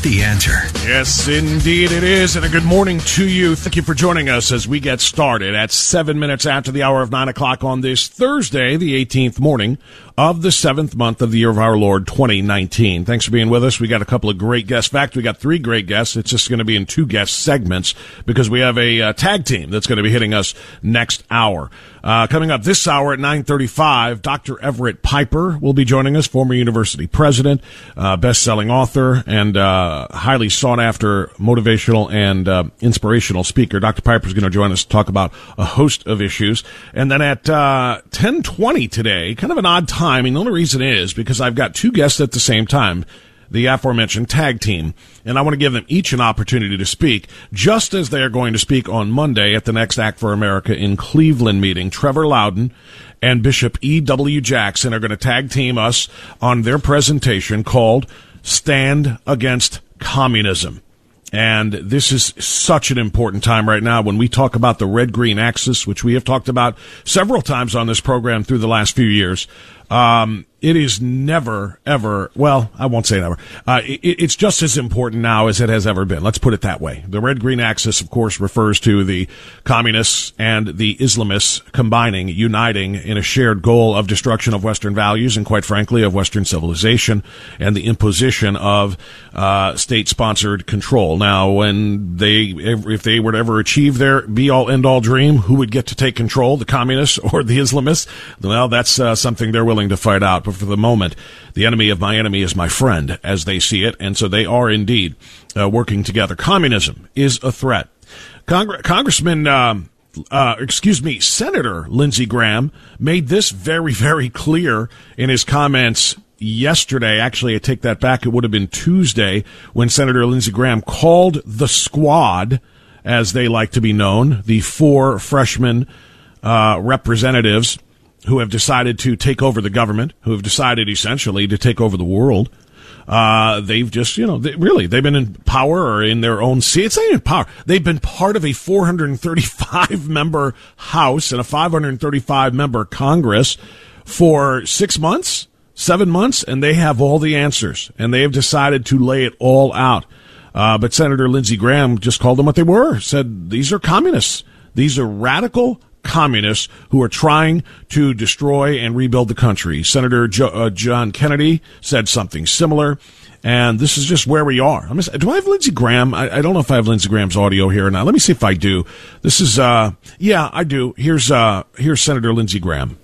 The answer. Yes, indeed it is. And a good morning to you. Thank you for joining us as we get started at seven minutes after the hour of nine o'clock on this Thursday, the 18th morning of the seventh month of the year of our Lord 2019. Thanks for being with us. We got a couple of great guests. In fact, we got three great guests. It's just going to be in two guest segments because we have a uh, tag team that's going to be hitting us next hour. Uh, coming up this hour at 9.35, Dr. Everett Piper will be joining us, former university president, uh, best-selling author, and uh, highly sought-after motivational and uh, inspirational speaker. Dr. Piper is going to join us to talk about a host of issues. And then at uh, 10.20 today, kind of an odd time, and the only reason is because I've got two guests at the same time the aforementioned tag team. And I want to give them each an opportunity to speak, just as they are going to speak on Monday at the next Act for America in Cleveland meeting. Trevor Loudon and Bishop E.W. Jackson are going to tag team us on their presentation called Stand Against Communism. And this is such an important time right now when we talk about the red green axis, which we have talked about several times on this program through the last few years. Um, it is never, ever, well, I won't say never. Uh, it, it's just as important now as it has ever been. Let's put it that way. The red green axis, of course, refers to the communists and the Islamists combining, uniting in a shared goal of destruction of Western values and, quite frankly, of Western civilization and the imposition of uh, state sponsored control. Now, when they, if they were to ever achieve their be all end all dream, who would get to take control, the communists or the Islamists? Well, that's uh, something they're willing to fight out but for the moment, the enemy of my enemy is my friend, as they see it, and so they are indeed uh, working together. Communism is a threat. Congre- Congressman, um, uh, excuse me, Senator Lindsey Graham made this very, very clear in his comments yesterday. Actually, I take that back. It would have been Tuesday when Senator Lindsey Graham called the squad, as they like to be known, the four freshman uh, representatives who have decided to take over the government, who have decided essentially to take over the world. Uh, they've just, you know, they, really, they've been in power or in their own seat. It's not even power. They've been part of a 435 member House and a 535 member Congress for six months, seven months, and they have all the answers and they have decided to lay it all out. Uh, but Senator Lindsey Graham just called them what they were, said these are communists. These are radical communists who are trying to destroy and rebuild the country. Senator jo- uh, John Kennedy said something similar. And this is just where we are. do I have Lindsey Graham? I, I, don't know if I have Lindsey Graham's audio here or not. Let me see if I do. This is, uh, yeah, I do. Here's, uh, here's Senator Lindsey Graham.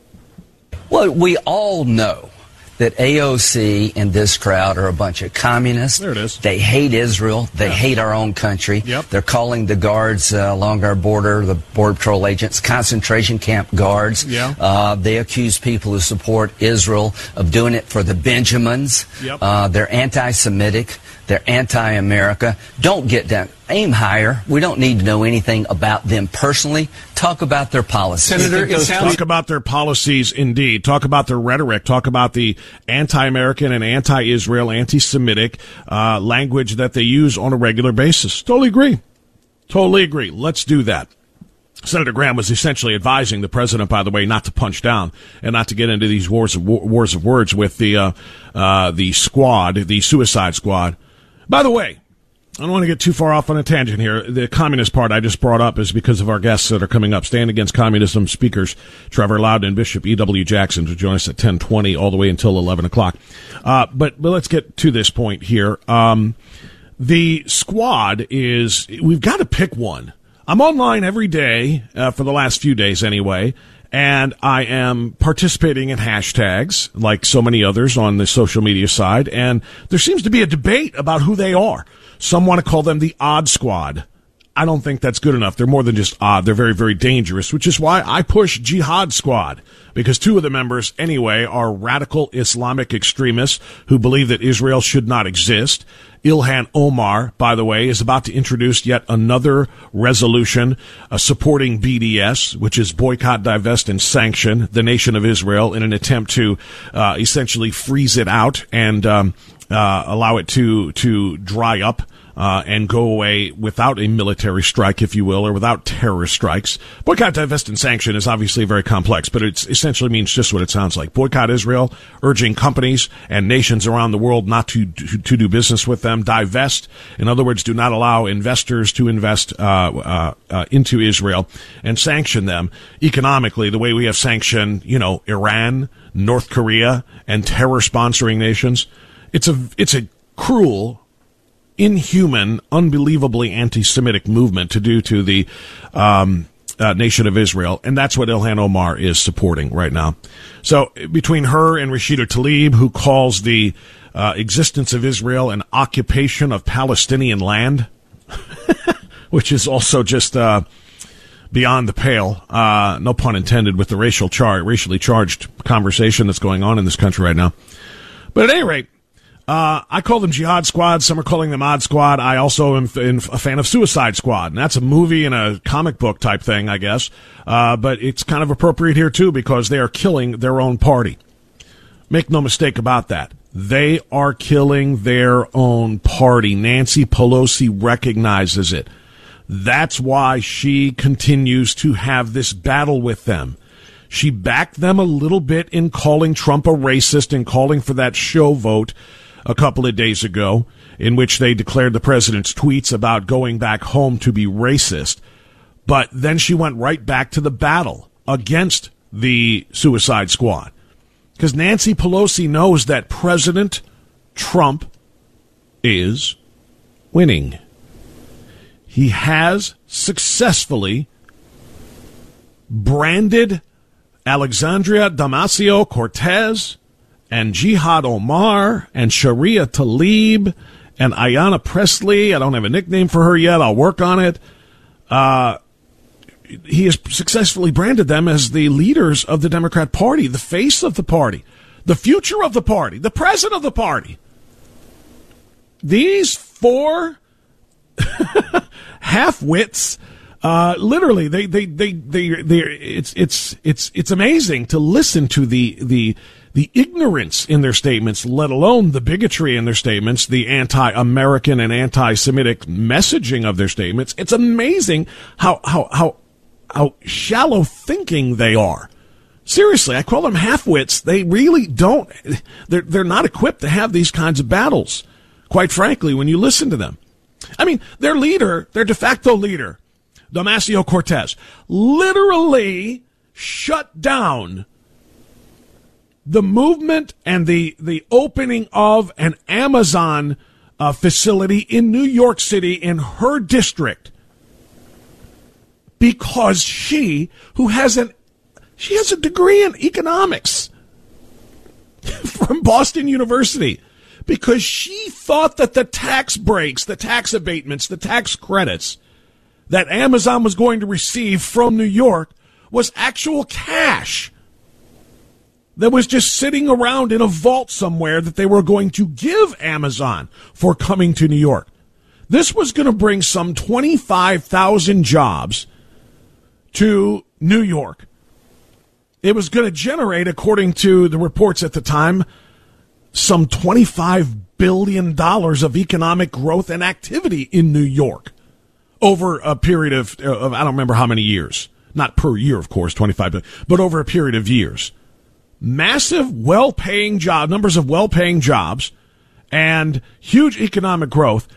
Well, we all know that AOC and this crowd are a bunch of communists. There it is. They hate Israel. They hate our own country. Yep. They're calling the guards uh, along our border, the Border Patrol agents, concentration camp guards. Yeah. Uh, they accuse people who support Israel of doing it for the Benjamins. Yep. Uh, they're anti-Semitic. They're anti-America. Don't get down. Aim higher. We don't need to know anything about them personally. Talk about their policies. Senator, it sounds Talk about their policies, indeed. Talk about their rhetoric. Talk about the anti-American and anti-Israel, anti-Semitic uh, language that they use on a regular basis. Totally agree. Totally agree. Let's do that. Senator Graham was essentially advising the president, by the way, not to punch down and not to get into these wars of wars of words with the uh, uh, the squad, the Suicide Squad. By the way, I don't want to get too far off on a tangent here. The communist part I just brought up is because of our guests that are coming up. Stand Against Communism speakers Trevor Loudon and Bishop E.W. Jackson to join us at 1020 all the way until 11 o'clock. Uh, but, but let's get to this point here. Um, the squad is, we've got to pick one. I'm online every day, uh, for the last few days anyway, and I am participating in hashtags like so many others on the social media side, and there seems to be a debate about who they are. Some want to call them the odd squad. I don't think that's good enough. They're more than just odd. They're very, very dangerous, which is why I push Jihad Squad because two of the members, anyway, are radical Islamic extremists who believe that Israel should not exist. Ilhan Omar, by the way, is about to introduce yet another resolution uh, supporting BDS, which is boycott, divest, and sanction the nation of Israel in an attempt to uh, essentially freeze it out and um, uh, allow it to to dry up uh, and go away without a military strike, if you will, or without terrorist strikes. Boycott, divest, and sanction is obviously very complex, but it essentially means just what it sounds like. Boycott Israel, urging companies and nations around the world not to, to, do business with them. Divest, in other words, do not allow investors to invest uh, uh, uh, into Israel and sanction them economically the way we have sanctioned, you know, Iran, North Korea, and terror sponsoring nations. It's a it's a cruel inhuman, unbelievably anti-Semitic movement to do to the um, uh, nation of Israel, and that's what Ilhan Omar is supporting right now. So between her and Rashida Tlaib, who calls the uh, existence of Israel an occupation of Palestinian land, which is also just uh, beyond the pale. Uh, no pun intended with the racial char- racially charged conversation that's going on in this country right now. But at any rate, uh, I call them Jihad Squad. Some are calling them Odd Squad. I also am, a fan of Suicide Squad, and that's a movie and a comic book type thing, I guess. Uh, but it's kind of appropriate here too because they are killing their own party. Make no mistake about that. They are killing their own party. Nancy Pelosi recognizes it. That's why she continues to have this battle with them. She backed them a little bit in calling Trump a racist and calling for that show vote a couple of days ago, in which they declared the president's tweets about going back home to be racist. But then she went right back to the battle against the Suicide Squad. Because Nancy Pelosi knows that President Trump is winning. He has successfully branded Alexandria Damasio Cortez and Jihad Omar and Sharia Talib and Ayanna Presley. I don't have a nickname for her yet. I'll work on it. Uh, he has successfully branded them as the leaders of the Democrat Party, the face of the party, the future of the party, the president of the party. These four half wits. Uh, literally, they, they, they, they, they, it's, it's, it's, it's amazing to listen to the, the, the ignorance in their statements, let alone the bigotry in their statements, the anti-American and anti-Semitic messaging of their statements. It's amazing how, how, how, how shallow thinking they are. Seriously, I call them half-wits. They really don't, they're, they're not equipped to have these kinds of battles. Quite frankly, when you listen to them. I mean, their leader, their de facto leader, Damasio Cortez, literally shut down the movement and the, the opening of an Amazon uh, facility in New York City in her district because she, who has an, she has a degree in economics from Boston University because she thought that the tax breaks, the tax abatements, the tax credits that Amazon was going to receive from New York was actual cash that was just sitting around in a vault somewhere that they were going to give Amazon for coming to New York. This was going to bring some 25,000 jobs to New York. It was going to generate, according to the reports at the time, some $25 billion of economic growth and activity in New York over a period of, of I don't remember how many years. Not per year, of course, 25 billion, but over a period of years. Massive, well paying job, numbers of well paying jobs and huge economic growth.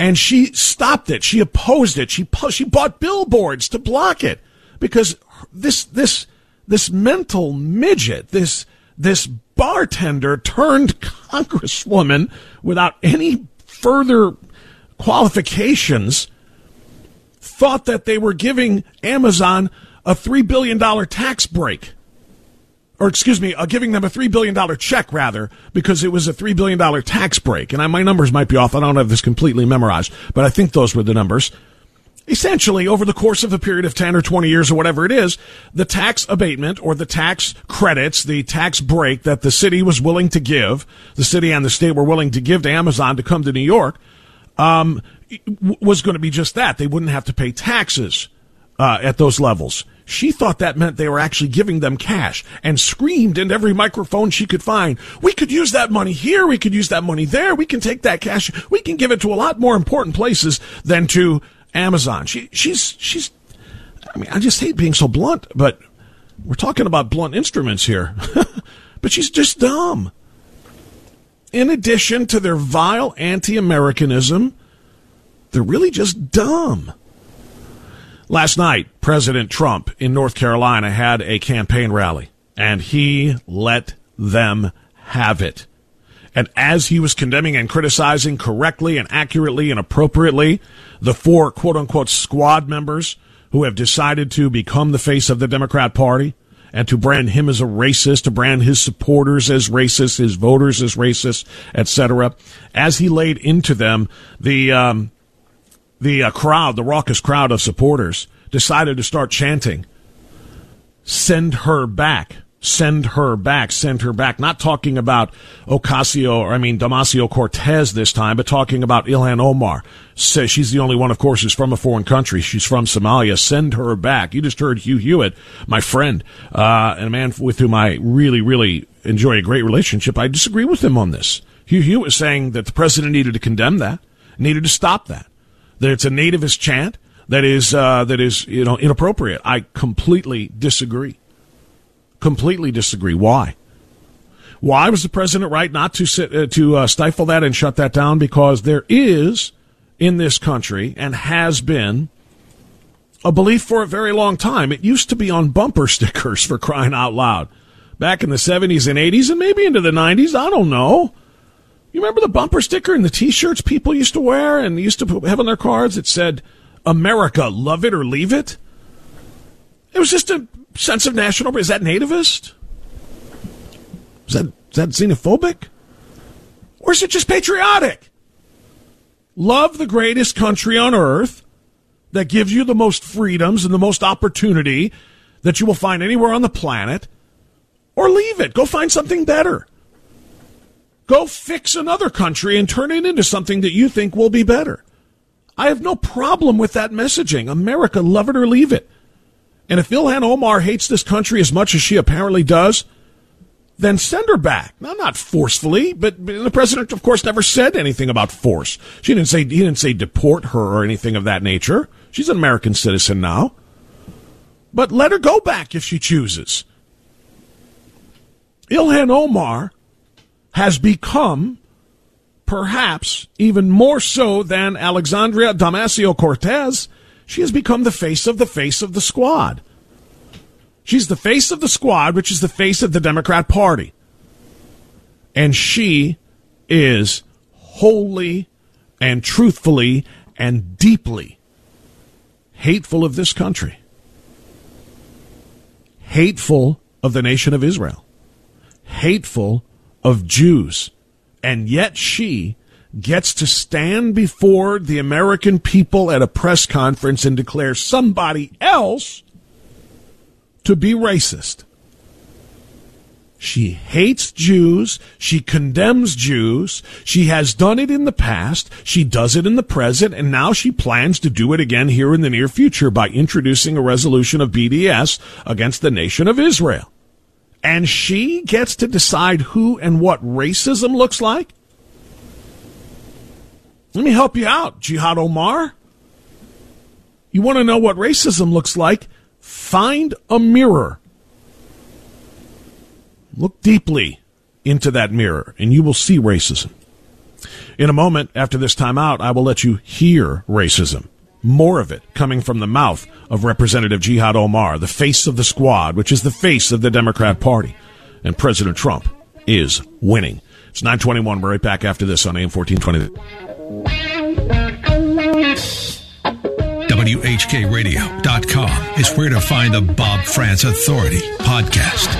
And she stopped it. She opposed it. She, she bought billboards to block it because this, this, this mental midget, this, this bartender turned congresswoman without any further qualifications thought that they were giving Amazon a $3 billion tax break. Or, excuse me, uh, giving them a $3 billion check, rather, because it was a $3 billion tax break. And I, my numbers might be off. I don't have this completely memorized, but I think those were the numbers essentially over the course of a period of 10 or 20 years or whatever it is, the tax abatement or the tax credits, the tax break that the city was willing to give, the city and the state were willing to give to Amazon to come to New York, um, was going to be just that. They wouldn't have to pay taxes uh, at those levels. She thought that meant they were actually giving them cash and screamed in every microphone she could find, we could use that money here, we could use that money there, we can take that cash, we can give it to a lot more important places than to Amazon. She she's she's. I mean, I just hate being so blunt, but we're talking about blunt instruments here. but she's just dumb. In addition to their vile anti-Americanism, they're really just dumb. Last night, President Trump in North Carolina had a campaign rally, and he let them have it. And as he was condemning and criticizing correctly and accurately and appropriately the four quote unquote squad members who have decided to become the face of the Democrat Party and to brand him as a racist, to brand his supporters as racist, his voters as racist, etc. As he laid into them, the um, the uh, crowd, the raucous crowd of supporters, decided to start chanting, "Send her back." send her back, send her back. Not talking about Ocasio, or I mean Damasio Cortez this time, but talking about Ilhan Omar. Says she's the only one, of course, who's from a foreign country. She's from Somalia. Send her back. You just heard Hugh Hewitt, my friend, uh, and a man with whom I really, really enjoy a great relationship. I disagree with him on this. Hugh Hewitt was saying that the president needed to condemn that, needed to stop that, it's a nativist chant that is uh, that is you know inappropriate. I completely disagree completely disagree. Why? Why was the president right not to sit, uh, to uh, stifle that and shut that down? Because there is in this country and has been a belief for a very long time. It used to be on bumper stickers for crying out loud back in the 70s and 80s and maybe into the 90s. I don't know. You remember the bumper sticker and the t-shirts people used to wear and used to have on their cards that said, America, love it or leave it? It was just a sense of national. Is that nativist? Is that is that xenophobic? Or is it just patriotic? Love the greatest country on earth that gives you the most freedoms and the most opportunity that you will find anywhere on the planet, or leave it. Go find something better. Go fix another country and turn it into something that you think will be better. I have no problem with that messaging. America, love it or leave it. And if Ilhan Omar hates this country as much as she apparently does, then send her back. Now, not forcefully, but the president, of course, never said anything about force. She didn't say he didn't say deport her or anything of that nature. She's an American citizen now. But let her go back if she chooses. Ilhan Omar has become, perhaps even more so than Alexandria Damasio Cortez, she has become the face of the face of the squad. She's the face of the squad, which is the face of the Democrat Party. And she is wholly and truthfully and deeply hateful of this country, hateful of the nation of Israel, hateful of Jews. And yet she gets to stand before the American people at a press conference and declare somebody else to be racist. She hates Jews. She condemns Jews. She has done it in the past. She does it in the present. And now she plans to do it again here in the near future by introducing a resolution of BDS against the nation of Israel. And she gets to decide who and what racism looks like? Let me help you out, Jihad Omar. You want to know what racism looks like? Find a mirror Look deeply into that mirror and you will see racism. In a moment after this time out, I will let you hear racism. More of it coming from the mouth of Representative Jihad Omar, the face of the squad, which is the face of the Democrat Party. And President Trump is winning. It's 921. We're right back after this on AM 1420. WHKRadio.com is where to find the Bob Frantz Authority podcast.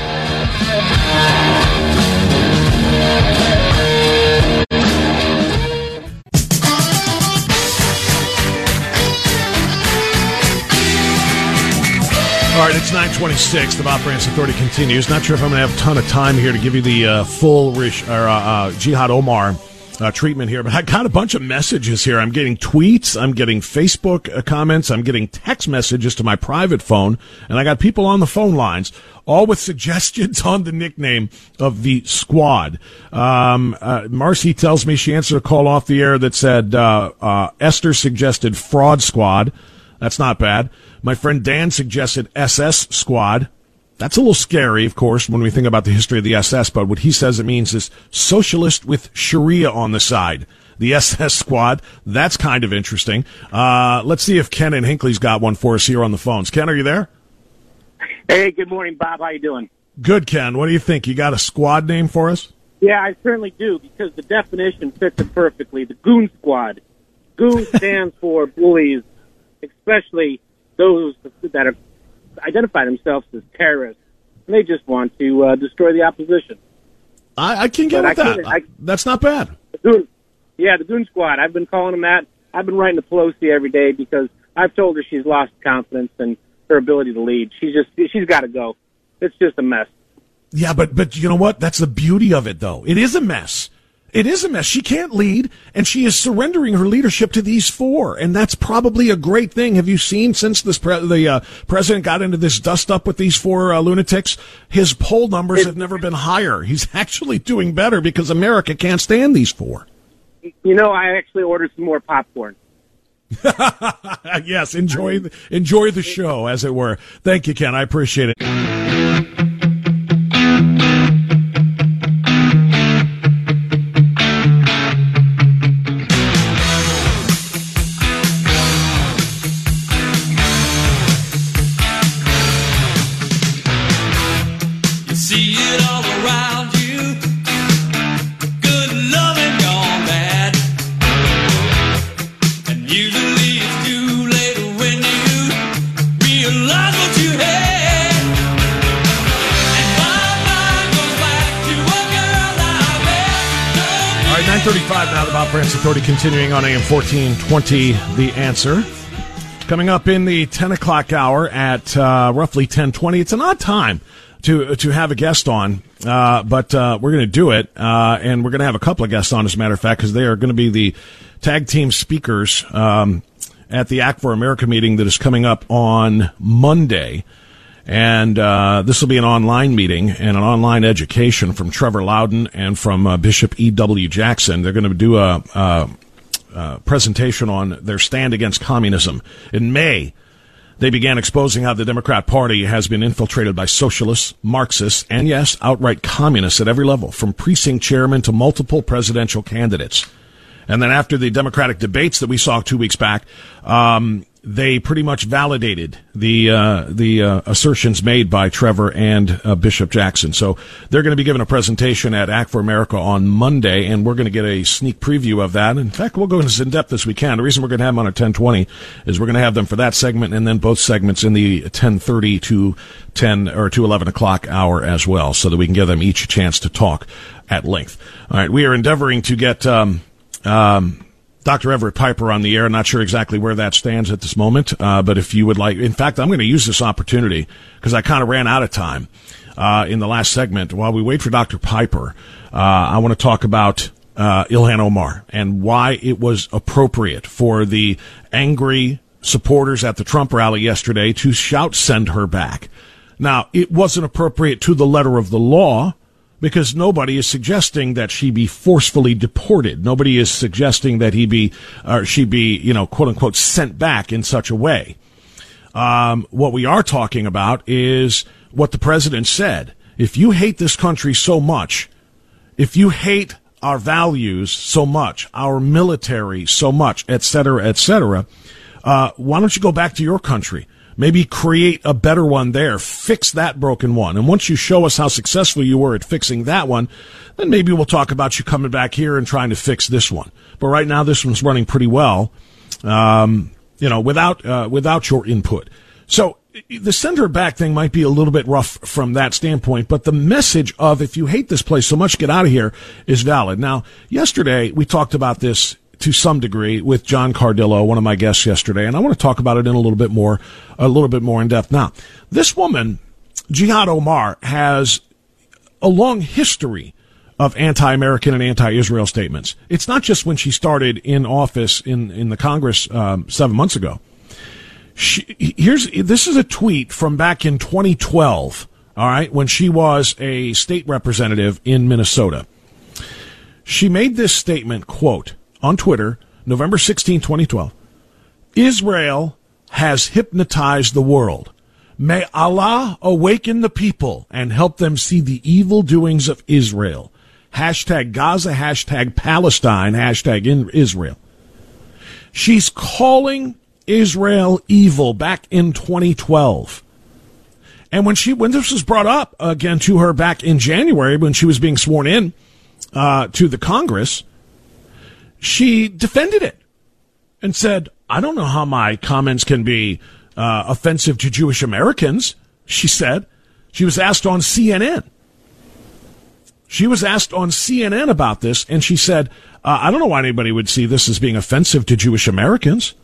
All right, it's 926. The Bob Frantz Authority continues. Not sure if I'm going to have a ton of time here to give you the uh, full Rish, or, uh, uh, Jihad Omar uh, treatment here, but I got a bunch of messages here. I'm getting tweets, I'm getting Facebook uh, comments, I'm getting text messages to my private phone, and I got people on the phone lines, all with suggestions on the nickname of the squad. Um, uh, Marcy tells me she answered a call off the air that said Esther suggested fraud squad. That's not bad. My friend Dan suggested SS squad. That's a little scary, of course, when we think about the history of the SS, but what he says it means is socialist with Sharia on the side. The SS squad. That's kind of interesting. Uh, let's see if Ken and Hinckley's got one for us here on the phones. Ken, are you there? Hey, good morning, Bob. How you doing? Good, Ken. What do you think? You got a squad name for us? Yeah, I certainly do because the definition fits it perfectly. The Goon Squad. Goon stands for bullies, especially those that are identify themselves as terrorists. And they just want to uh, destroy the opposition. I, I can get But with I that. I- That's not bad. The Goon, yeah, the Goon Squad. I've been calling them that. I've been writing to Pelosi every day because I've told her she's lost confidence in her ability to lead. She's just she's got to go. It's just a mess. Yeah, but but you know what? That's the beauty of it, though. It is a mess. It is a mess. She can't lead, and she is surrendering her leadership to these four, and that's probably a great thing. Have you seen since this pre- the uh, president got into this dust up with these four uh, lunatics? His poll numbers have never been higher. He's actually doing better because America can't stand these four. You know, I actually ordered some more popcorn. yes, enjoy enjoy the show, as it were. Thank you, Ken. I appreciate it. Continuing on AM 1420, The Answer. Coming up in the 10 o'clock hour at uh, roughly 1020. It's an odd time to to have a guest on, uh, but uh, we're going to do it, uh, and we're going to have a couple of guests on, as a matter of fact, because they are going to be the tag team speakers um, at the Act for America meeting that is coming up on Monday. And uh, this will be an online meeting and an online education from Trevor Loudon and from uh, Bishop E.W. Jackson. They're going to do a, a, a presentation on their stand against communism. In May, they began exposing how the Democrat Party has been infiltrated by socialists, Marxists, and yes, outright communists at every level, from precinct chairman to multiple presidential candidates. And then after the Democratic debates that we saw two weeks back, um, they pretty much validated the uh, the uh, assertions made by Trevor and uh, Bishop Jackson. So they're going to be giving a presentation at Act for America on Monday, and we're going to get a sneak preview of that. In fact, we'll go as in depth as we can. The reason we're going to have them on at ten twenty is we're going to have them for that segment, and then both segments in the ten thirty to ten or to eleven o'clock hour as well, so that we can give them each a chance to talk at length. All right, we are endeavoring to get. Um, um, Dr. Everett Piper on the air. Not sure exactly where that stands at this moment, uh, but if you would like, in fact, I'm going to use this opportunity because I kind of ran out of time uh, in the last segment. While we wait for Dr. Piper, uh, I want to talk about uh, Ilhan Omar and why it was appropriate for the angry supporters at the Trump rally yesterday to shout, "Send her back." Now, it wasn't appropriate to the letter of the law because nobody is suggesting that she be forcefully deported. Nobody is suggesting that he be or she be, you know, quote unquote, sent back in such a way. Um, what we are talking about is what the president said. If you hate this country so much, if you hate our values so much, our military so much, et cetera, et cetera, uh, why don't you go back to your country? Maybe create a better one there. Fix that broken one. And once you show us how successful you were at fixing that one, then maybe we'll talk about you coming back here and trying to fix this one. But right now, this one's running pretty well, um, you know, without, uh, without your input. So the send her back thing might be a little bit rough from that standpoint, but the message of if you hate this place so much, get out of here is valid. Now, yesterday we talked about this to some degree with John Cardillo, one of my guests yesterday, and I want to talk about it in a little bit more, a little bit more in depth. Now, this woman, Jihad Omar, has a long history of anti-American and anti-Israel statements. It's not just when she started in office in in the Congress um, seven months ago. She, here's this is a tweet from back in 2012. All right, when she was a state representative in Minnesota, she made this statement. Quote on Twitter, November 16, 2012. Israel has hypnotized the world. May Allah awaken the people and help them see the evil doings of Israel. Hashtag Gaza, hashtag Palestine, hashtag in Israel. She's calling Israel evil back in 2012. And when she, when this was brought up again to her back in January, when she was being sworn in, uh, to the Congress, she defended it and said, I don't know how my comments can be uh, offensive to Jewish Americans, she said. She was asked on CNN. She was asked on CNN about this, and she said, uh, I don't know why anybody would see this as being offensive to Jewish Americans.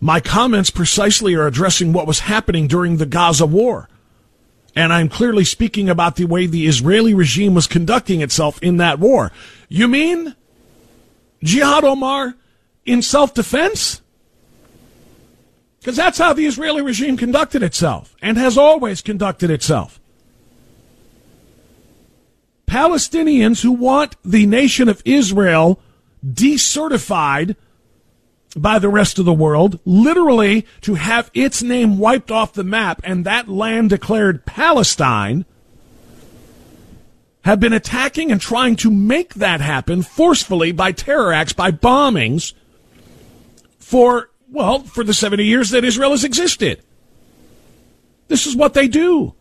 My comments precisely are addressing what was happening during the Gaza war. And I'm clearly speaking about the way the Israeli regime was conducting itself in that war. You mean Jihad Omar in self defense? Because that's how the Israeli regime conducted itself and has always conducted itself. Palestinians who want the nation of Israel decertified by the rest of the world, literally to have its name wiped off the map and that land declared Palestine, have been attacking and trying to make that happen forcefully by terror acts, by bombings for, well, for the 70 years that Israel has existed. This is what they do.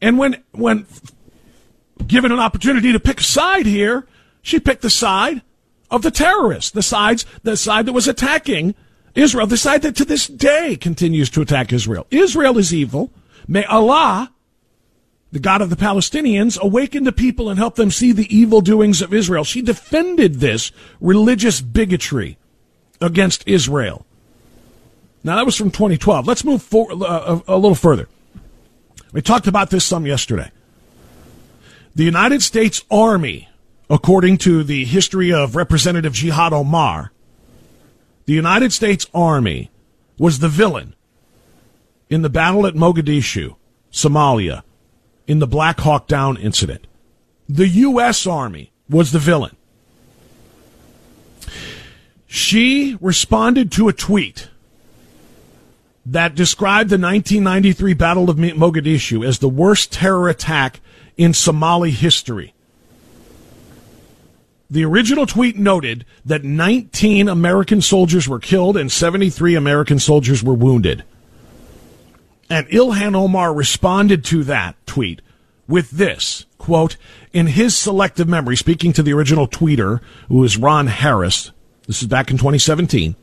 And when, when given an opportunity to pick a side here, she picked the side of the terrorists, the sides, the side that was attacking Israel, the side that to this day continues to attack Israel. Israel is evil. May Allah, the God of the Palestinians, awaken the people and help them see the evil doings of Israel. She defended this religious bigotry against Israel. Now that was from 2012. Let's move for, uh, a, a little further. We talked about this some yesterday. The United States Army, according to the history of Representative Jihad Omar, the United States Army was the villain in the battle at Mogadishu, Somalia, in the Black Hawk Down incident. The U.S. Army was the villain. She responded to a tweet that described the 1993 Battle of Mogadishu as the worst terror attack in Somali history. The original tweet noted that 19 American soldiers were killed and 73 American soldiers were wounded. And Ilhan Omar responded to that tweet with this quote, in his selective memory, speaking to the original tweeter, who is Ron Harris, this is back in 2017.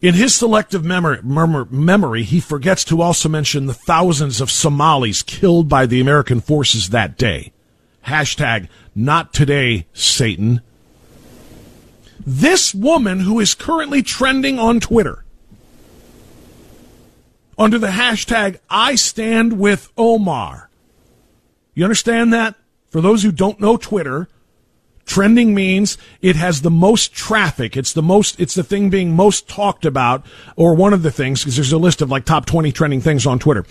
In his selective memory, memory, he forgets to also mention the thousands of Somalis killed by the American forces that day. Hashtag not today, Satan. This woman who is currently trending on Twitter under the hashtag I stand with Omar. You understand that? For those who don't know Twitter, trending means it has the most traffic. It's the most, it's the thing being most talked about, or one of the things, because there's a list of like top 20 trending things on Twitter.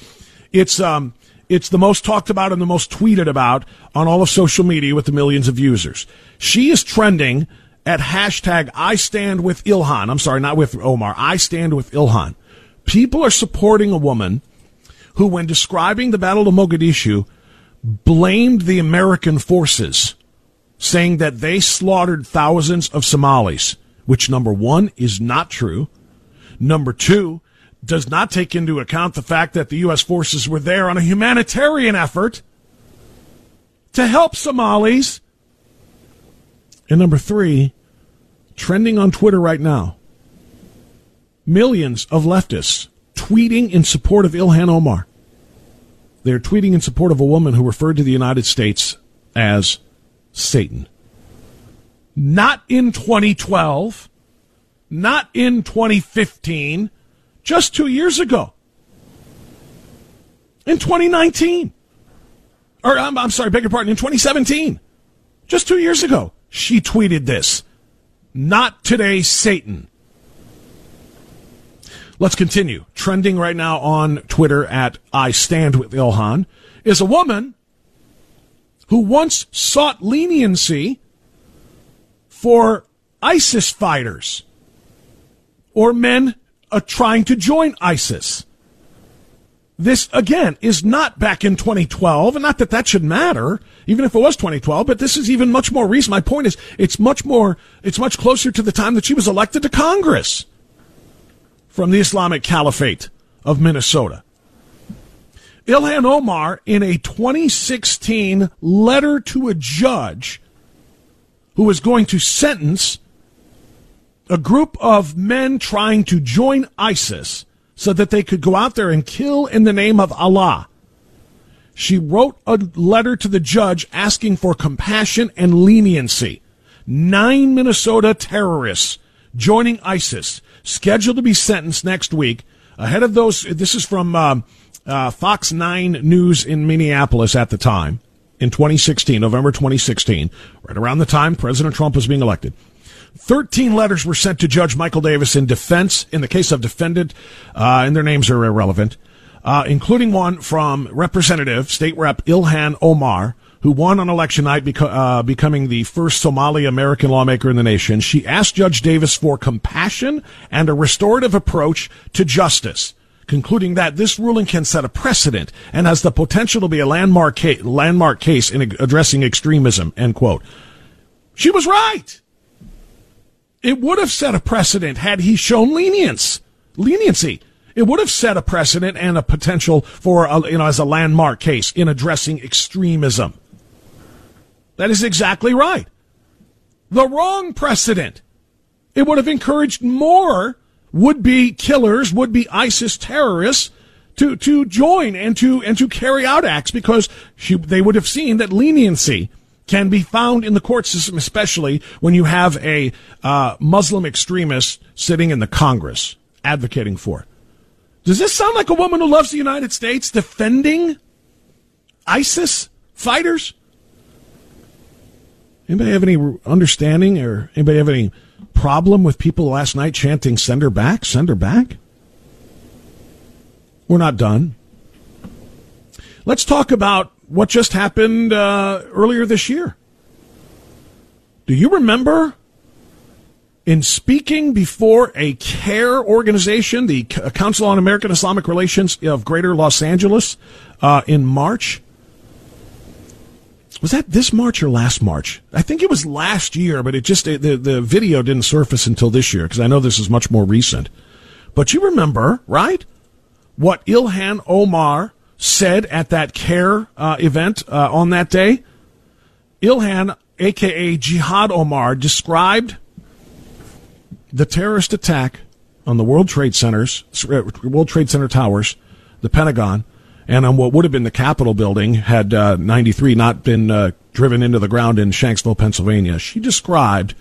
It's, um, it's the most talked about and the most tweeted about on all of social media with the millions of users. She is trending at hashtag I stand with Ilhan. I'm sorry, not with Omar. I stand with Ilhan. People are supporting a woman who, when describing the Battle of Mogadishu, blamed the American forces, saying that they slaughtered thousands of Somalis, which number one is not true. Number two, does not take into account the fact that the U.S. forces were there on a humanitarian effort to help Somalis. And number three, trending on Twitter right now, millions of leftists tweeting in support of Ilhan Omar. They're tweeting in support of a woman who referred to the United States as Satan. Not in 2012, not in 2015, just two years ago. In 2019. Or, I'm, I'm sorry, beg your pardon, in 2017. Just two years ago, she tweeted this. Not today, Satan. Let's continue. Trending right now on Twitter at I Stand with Ilhan is a woman who once sought leniency for ISIS fighters or men uh, trying to join ISIS. This, again, is not back in 2012, and not that that should matter, even if it was 2012, but this is even much more recent. My point is, it's much more, it's much closer to the time that she was elected to Congress from the Islamic Caliphate of Minnesota. Ilhan Omar, in a 2016 letter to a judge who was going to sentence a group of men trying to join ISIS so that they could go out there and kill in the name of Allah. She wrote a letter to the judge asking for compassion and leniency. Nine Minnesota terrorists joining ISIS scheduled to be sentenced next week. Ahead of those, this is from uh, uh, Fox 9 News in Minneapolis at the time in 2016, November 2016, right around the time President Trump was being elected. 13 letters were sent to Judge Michael Davis in defense, in the case of defendant, uh, and their names are irrelevant, uh, including one from Representative, State Rep Ilhan Omar, who won on election night, beco- uh, becoming the first Somali American lawmaker in the nation. She asked Judge Davis for compassion and a restorative approach to justice, concluding that this ruling can set a precedent and has the potential to be a landmark, ca- landmark case in addressing extremism. End quote. She was right. It would have set a precedent had he shown lenience, leniency. It would have set a precedent and a potential for, a, you know, as a landmark case in addressing extremism. That is exactly right. The wrong precedent. It would have encouraged more would-be killers, would-be ISIS terrorists to, to join and to, and to carry out acts because she, they would have seen that leniency can be found in the court system, especially when you have a uh, Muslim extremist sitting in the Congress advocating for it. Does this sound like a woman who loves the United States defending ISIS fighters? Anybody have any understanding or anybody have any problem with people last night chanting, send her back, send her back? We're not done. Let's talk about what just happened uh, earlier this year. Do you remember in speaking before a CAIR organization, the Council on American Islamic Relations of Greater Los Angeles, uh, in March? Was that this March or last March? I think it was last year, but it just the the video didn't surface until this year because I know this is much more recent. But you remember, right? What Ilhan Omar said at that CAIR uh, event uh, on that day? Ilhan, aka Jihad Omar, described the terrorist attack on the World Trade Centers, uh, World Trade Center towers, the Pentagon, and on what would have been the Capitol building had uh, 93 not been uh, driven into the ground in Shanksville, Pennsylvania. She described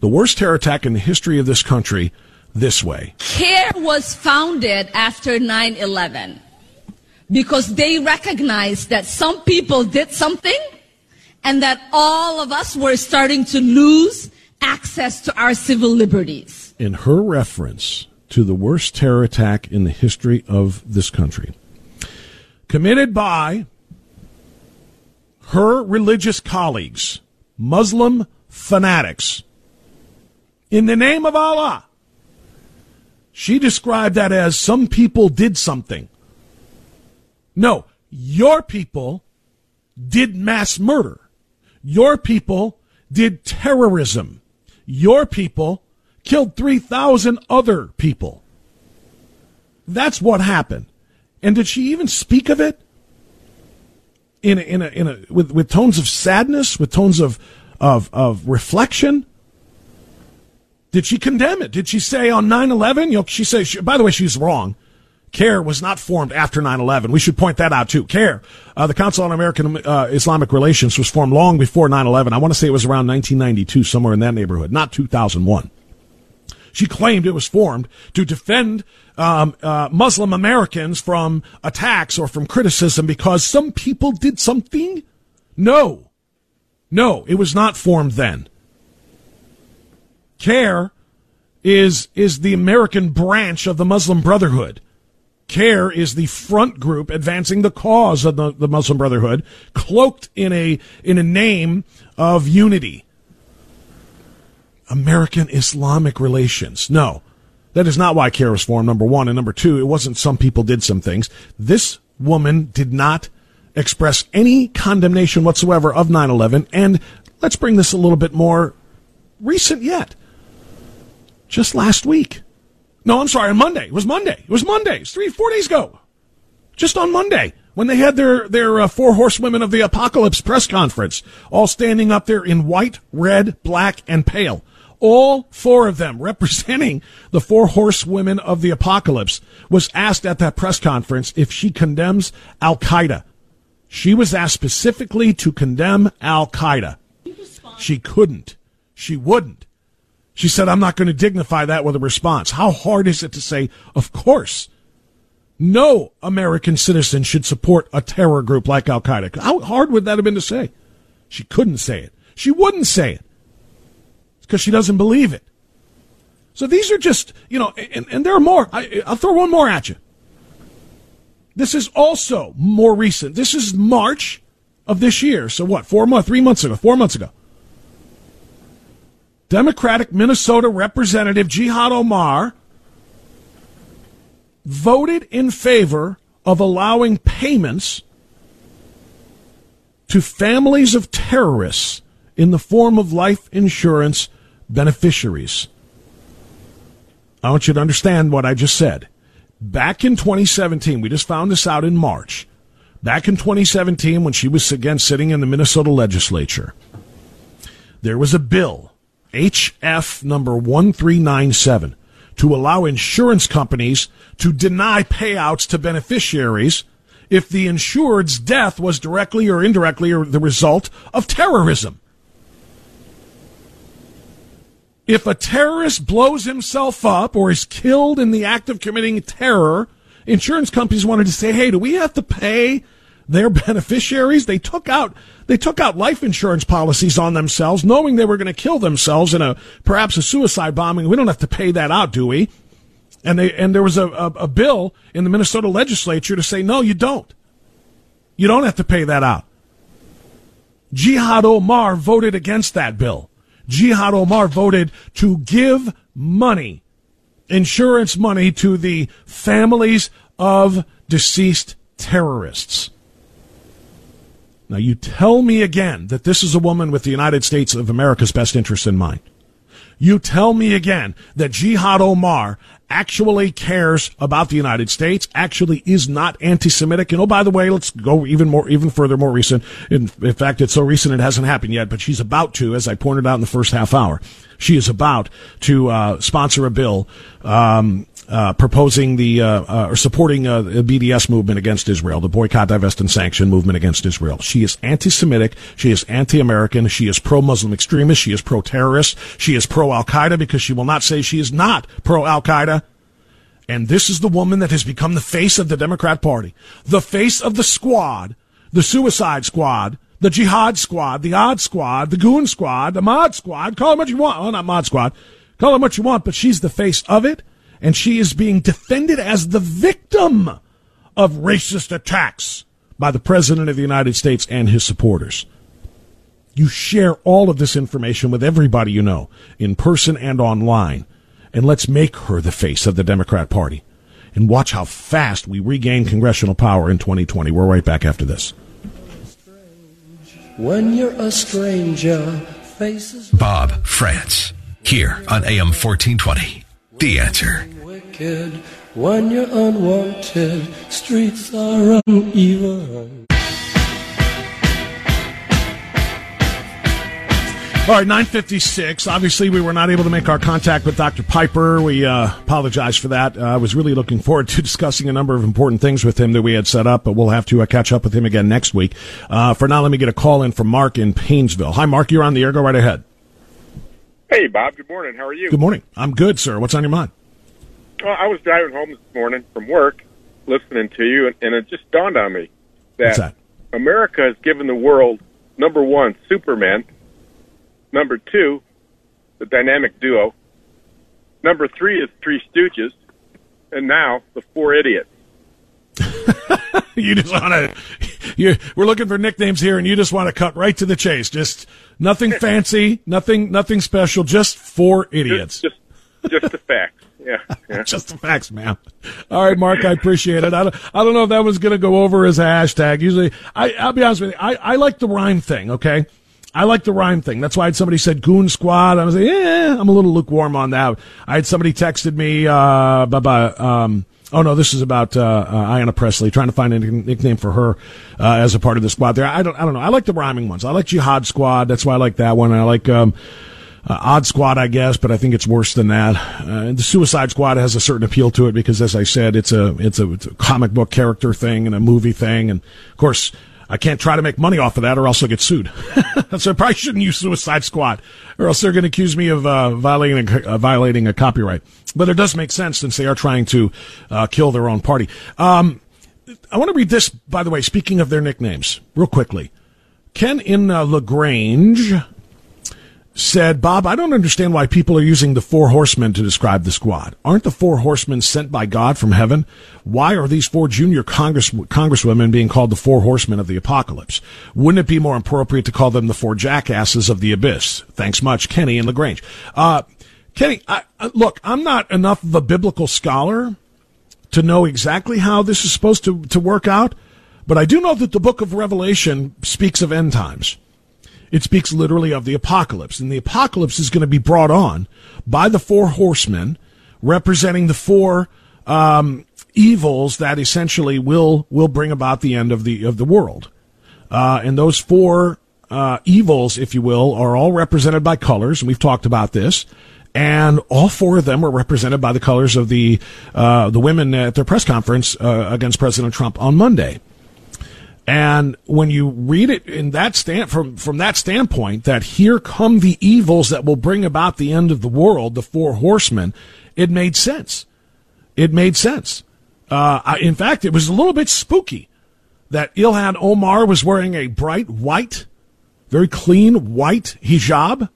the worst terror attack in the history of this country this way. CAIR was founded after 9 11 because they recognized that some people did something and that all of us were starting to lose access to our civil liberties. in her reference to the worst terror attack in the history of this country, committed by her religious colleagues, Muslim fanatics, in the name of Allah. She described that as some people did something. No, your people did mass murder. Your people did terrorism. Your people killed 3,000 other people. That's what happened. And did she even speak of it? In a, in a, in a, with, with tones of sadness, with tones of, of, of reflection? Did she condemn it? Did she say on 9-11? You know, she says, she, by the way, she's wrong. CAIR was not formed after 9-11. We should point that out too. CAIR, uh, the Council on American uh, Islamic Relations was formed long before 9-11. I want to say it was around 1992, somewhere in that neighborhood, not 2001. She claimed it was formed to defend um, uh, Muslim Americans from attacks or from criticism because some people did something. No, no, it was not formed then. CAIR is is the American branch of the Muslim Brotherhood. CAIR is the front group advancing the cause of the, the Muslim Brotherhood, cloaked in a in a name of unity. American Islamic relations. No, that is not why CAIR was formed, number one. And number two, it wasn't some people did some things. This woman did not express any condemnation whatsoever of 9 11. And let's bring this a little bit more recent yet. Just last week. No, I'm sorry, on Monday. It was Monday. It was Monday. Three, four days ago. Just on Monday when they had their their uh, four horsewomen of the apocalypse press conference, all standing up there in white, red, black, and pale. All four of them representing the four horsewomen of the apocalypse was asked at that press conference if she condemns Al Qaeda. She was asked specifically to condemn Al Qaeda. She couldn't. She wouldn't. She said, I'm not going to dignify that with a response. How hard is it to say, of course, no American citizen should support a terror group like Al Qaeda? How hard would that have been to say? She couldn't say it. She wouldn't say it because she doesn't believe it. So these are just, you know, and, and there are more. I, I'll throw one more at you. This is also more recent. This is March of this year. So what? Four months, three months ago, four months ago. Democratic Minnesota Representative Jihad Omar voted in favor of allowing payments to families of terrorists in the form of life insurance beneficiaries. I want you to understand what I just said. Back in 2017, we just found this out in March. Back in 2017, when she was again sitting in the Minnesota legislature, there was a bill, HF number 1397, to allow insurance companies to deny payouts to beneficiaries if the insured's death was directly or indirectly or the result of terrorism. If a terrorist blows himself up or is killed in the act of committing terror, insurance companies wanted to say, "Hey, do we have to pay their beneficiaries?" They took out they took out life insurance policies on themselves, knowing they were going to kill themselves in a perhaps a suicide bombing. We don't have to pay that out, do we? And they and there was a, a, a bill in the Minnesota legislature to say, "No, you don't. You don't have to pay that out." Jihad Omar voted against that bill. Jihad Omar voted to give money, insurance money to the families of deceased terrorists. Now, you tell me again that this is a woman with the United States of America's best interest in mind. You tell me again that Jihad Omar actually cares about the United States, actually is not anti-Semitic. And oh, by the way, let's go even more, even further, more recent. In, in fact, it's so recent it hasn't happened yet, but she's about to, as I pointed out in the first half hour, she is about to uh, sponsor a bill um, uh, proposing the uh, uh, or supporting uh, the BDS movement against Israel, the boycott, divest, and sanction movement against Israel. She is anti-Semitic. She is anti-American. She is pro-Muslim extremist. She is pro-terrorist. She is pro-Al Qaeda because she will not say she is not pro-Al Qaeda. And this is the woman that has become the face of the Democrat Party, the face of the squad, the Suicide Squad, the Jihad Squad, the Odd Squad, the Goon Squad, the Mod Squad. Call them what you want. Oh, not Mod Squad. Call them what you want, but she's the face of it, and she is being defended as the victim of racist attacks by the President of the United States and his supporters. You share all of this information with everybody you know, in person and online, and let's make her the face of the Democrat Party. And watch how fast we regain congressional power in 2020. We're right back after this. When you're a stranger, faces Bob Frantz, here on AM 1420. The answer. wicked. When you're unwanted, streets are uneven. All right, 956. Obviously, we were not able to make our contact with Dr. Piper. We uh, apologize for that. Uh, I was really looking forward to discussing a number of important things with him that we had set up, but we'll have to uh, catch up with him again next week. Uh, for now, let me get a call in from Mark in Painesville. Hi, Mark. You're on the air. Go right ahead. Hey, Bob. Good morning. How are you? Good morning. I'm good, sir. What's on your mind? Well, I was driving home this morning from work, listening to you, and, and it just dawned on me that, that? America has given the world number one, Superman. Number two, the dynamic duo. Number three is Three Stooges, and now the Four Idiots. you just want to. We're looking for nicknames here, and you just want to cut right to the chase. Just nothing fancy, nothing, nothing special. Just four idiots. Just, just the facts. Yeah, yeah. Just the facts, man. All right, Mark, I appreciate it. I don't, I don't know if that was going to go over as a hashtag. Usually, I, I'll be honest with you. I, I like the rhyme thing. Okay. I like the rhyme thing. That's why somebody said Goon Squad. I was like, yeah, I'm a little lukewarm on that. I had somebody texted me, uh, about, um, oh no, this is about, uh, uh, Pressley, trying to find a nickname for her, uh, as a part of the squad there. I don't, I don't know. I like the rhyming ones. I like Jihad Squad. That's why I like that one. I like, um, uh, Odd Squad, I guess, but I think it's worse than that. Uh, the Suicide Squad has a certain appeal to it because, as I said, it's a, it's a, it's a comic book character thing and a movie thing. And of course, I can't try to make money off of that or else I'll get sued. so I probably shouldn't use Suicide Squad or else they're going to accuse me of uh, violating, a, uh, violating a copyright. But it does make sense since they are trying to uh, kill their own party. Um, I want to read this, by the way, speaking of their nicknames, real quickly. Ken in uh, LaGrange said, Bob, I don't understand why people are using the four horsemen to describe the squad. Aren't the four horsemen sent by God from heaven? Why are these four junior Congress, congresswomen being called the four horsemen of the apocalypse? Wouldn't it be more appropriate to call them the four jackasses of the abyss? Thanks much, Kenny and LaGrange. Uh, Kenny, I, I, look, I'm not enough of a biblical scholar to know exactly how this is supposed to, to work out, but I do know that the book of Revelation speaks of end times. It speaks literally of the apocalypse, and the apocalypse is going to be brought on by the four horsemen, representing the four um, evils that essentially will will bring about the end of the of the world. Uh, and those four uh, evils, if you will, are all represented by colors, and we've talked about this. And all four of them are represented by the colors of the uh, the women at their press conference uh, against President Trump on Monday. And when you read it in that stand from from that standpoint, that here come the evils that will bring about the end of the world, the four horsemen, it made sense. It made sense. Uh, I, in fact, it was a little bit spooky that Ilhan Omar was wearing a bright white, very clean white hijab.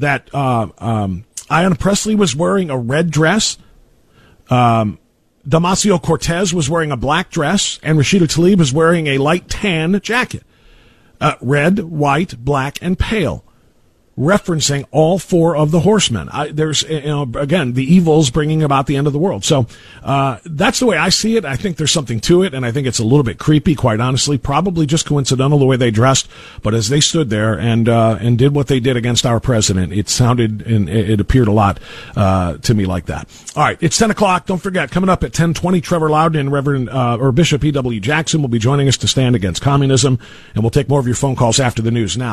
That uh, um, Pressley was wearing a red dress. Um, Damasio Cortez was wearing a black dress, and Rashida Tlaib was wearing a light tan jacket. Uh, red, white, black, and pale. Referencing all four of the horsemen. I, there's, you know, again, the evils bringing about the end of the world. So, uh, that's the way I see it. I think there's something to it, and I think it's a little bit creepy, quite honestly. Probably just coincidental the way they dressed, but as they stood there and, uh, and did what they did against our president, it sounded and it appeared a lot, uh, to me like that. All right. It's 10 o'clock. Don't forget, coming up at 1020, Trevor Loudon and Reverend, uh, or Bishop E.W. Jackson will be joining us to stand against communism, and we'll take more of your phone calls after the news now.